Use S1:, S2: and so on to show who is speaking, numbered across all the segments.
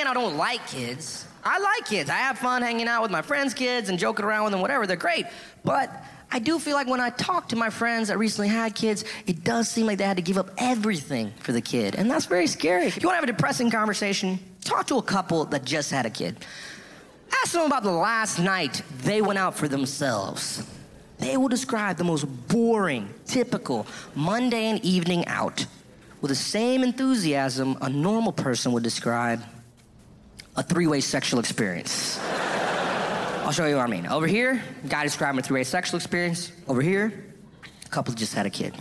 S1: Saying I don't like kids. I like kids. I have fun hanging out with my friends' kids and joking around with them, whatever. They're great. But I do feel like when I talk to my friends that recently had kids, it does seem like they had to give up everything for the kid. And that's very scary. If you want to have a depressing conversation, talk to a couple that just had a kid. Ask them about the last night they went out for themselves. They will describe the most boring, typical, mundane evening out with the same enthusiasm a normal person would describe a three way sexual experience. I'll show you what I mean. Over here, guy describing a three way sexual experience. Over here, a couple just had a kid.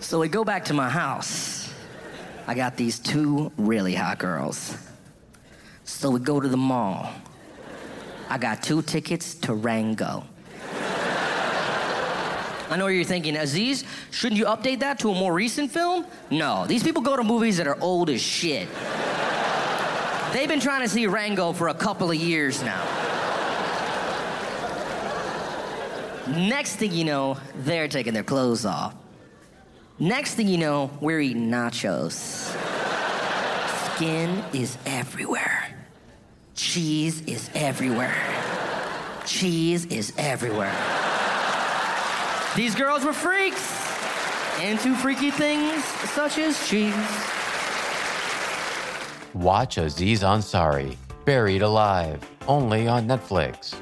S1: So we go back to my house. I got these two really hot girls. So we go to the mall. I got two tickets to Rango. I know what you're thinking, Aziz, shouldn't you update that to a more recent film? No, these people go to movies that are old as shit. They've been trying to see Rango for a couple of years now. Next thing you know, they're taking their clothes off. Next thing you know, we're eating nachos. Skin is everywhere. Cheese is everywhere. Cheese is everywhere. These girls were freaks into freaky things such as cheese.
S2: Watch Aziz Ansari, Buried Alive, only on Netflix.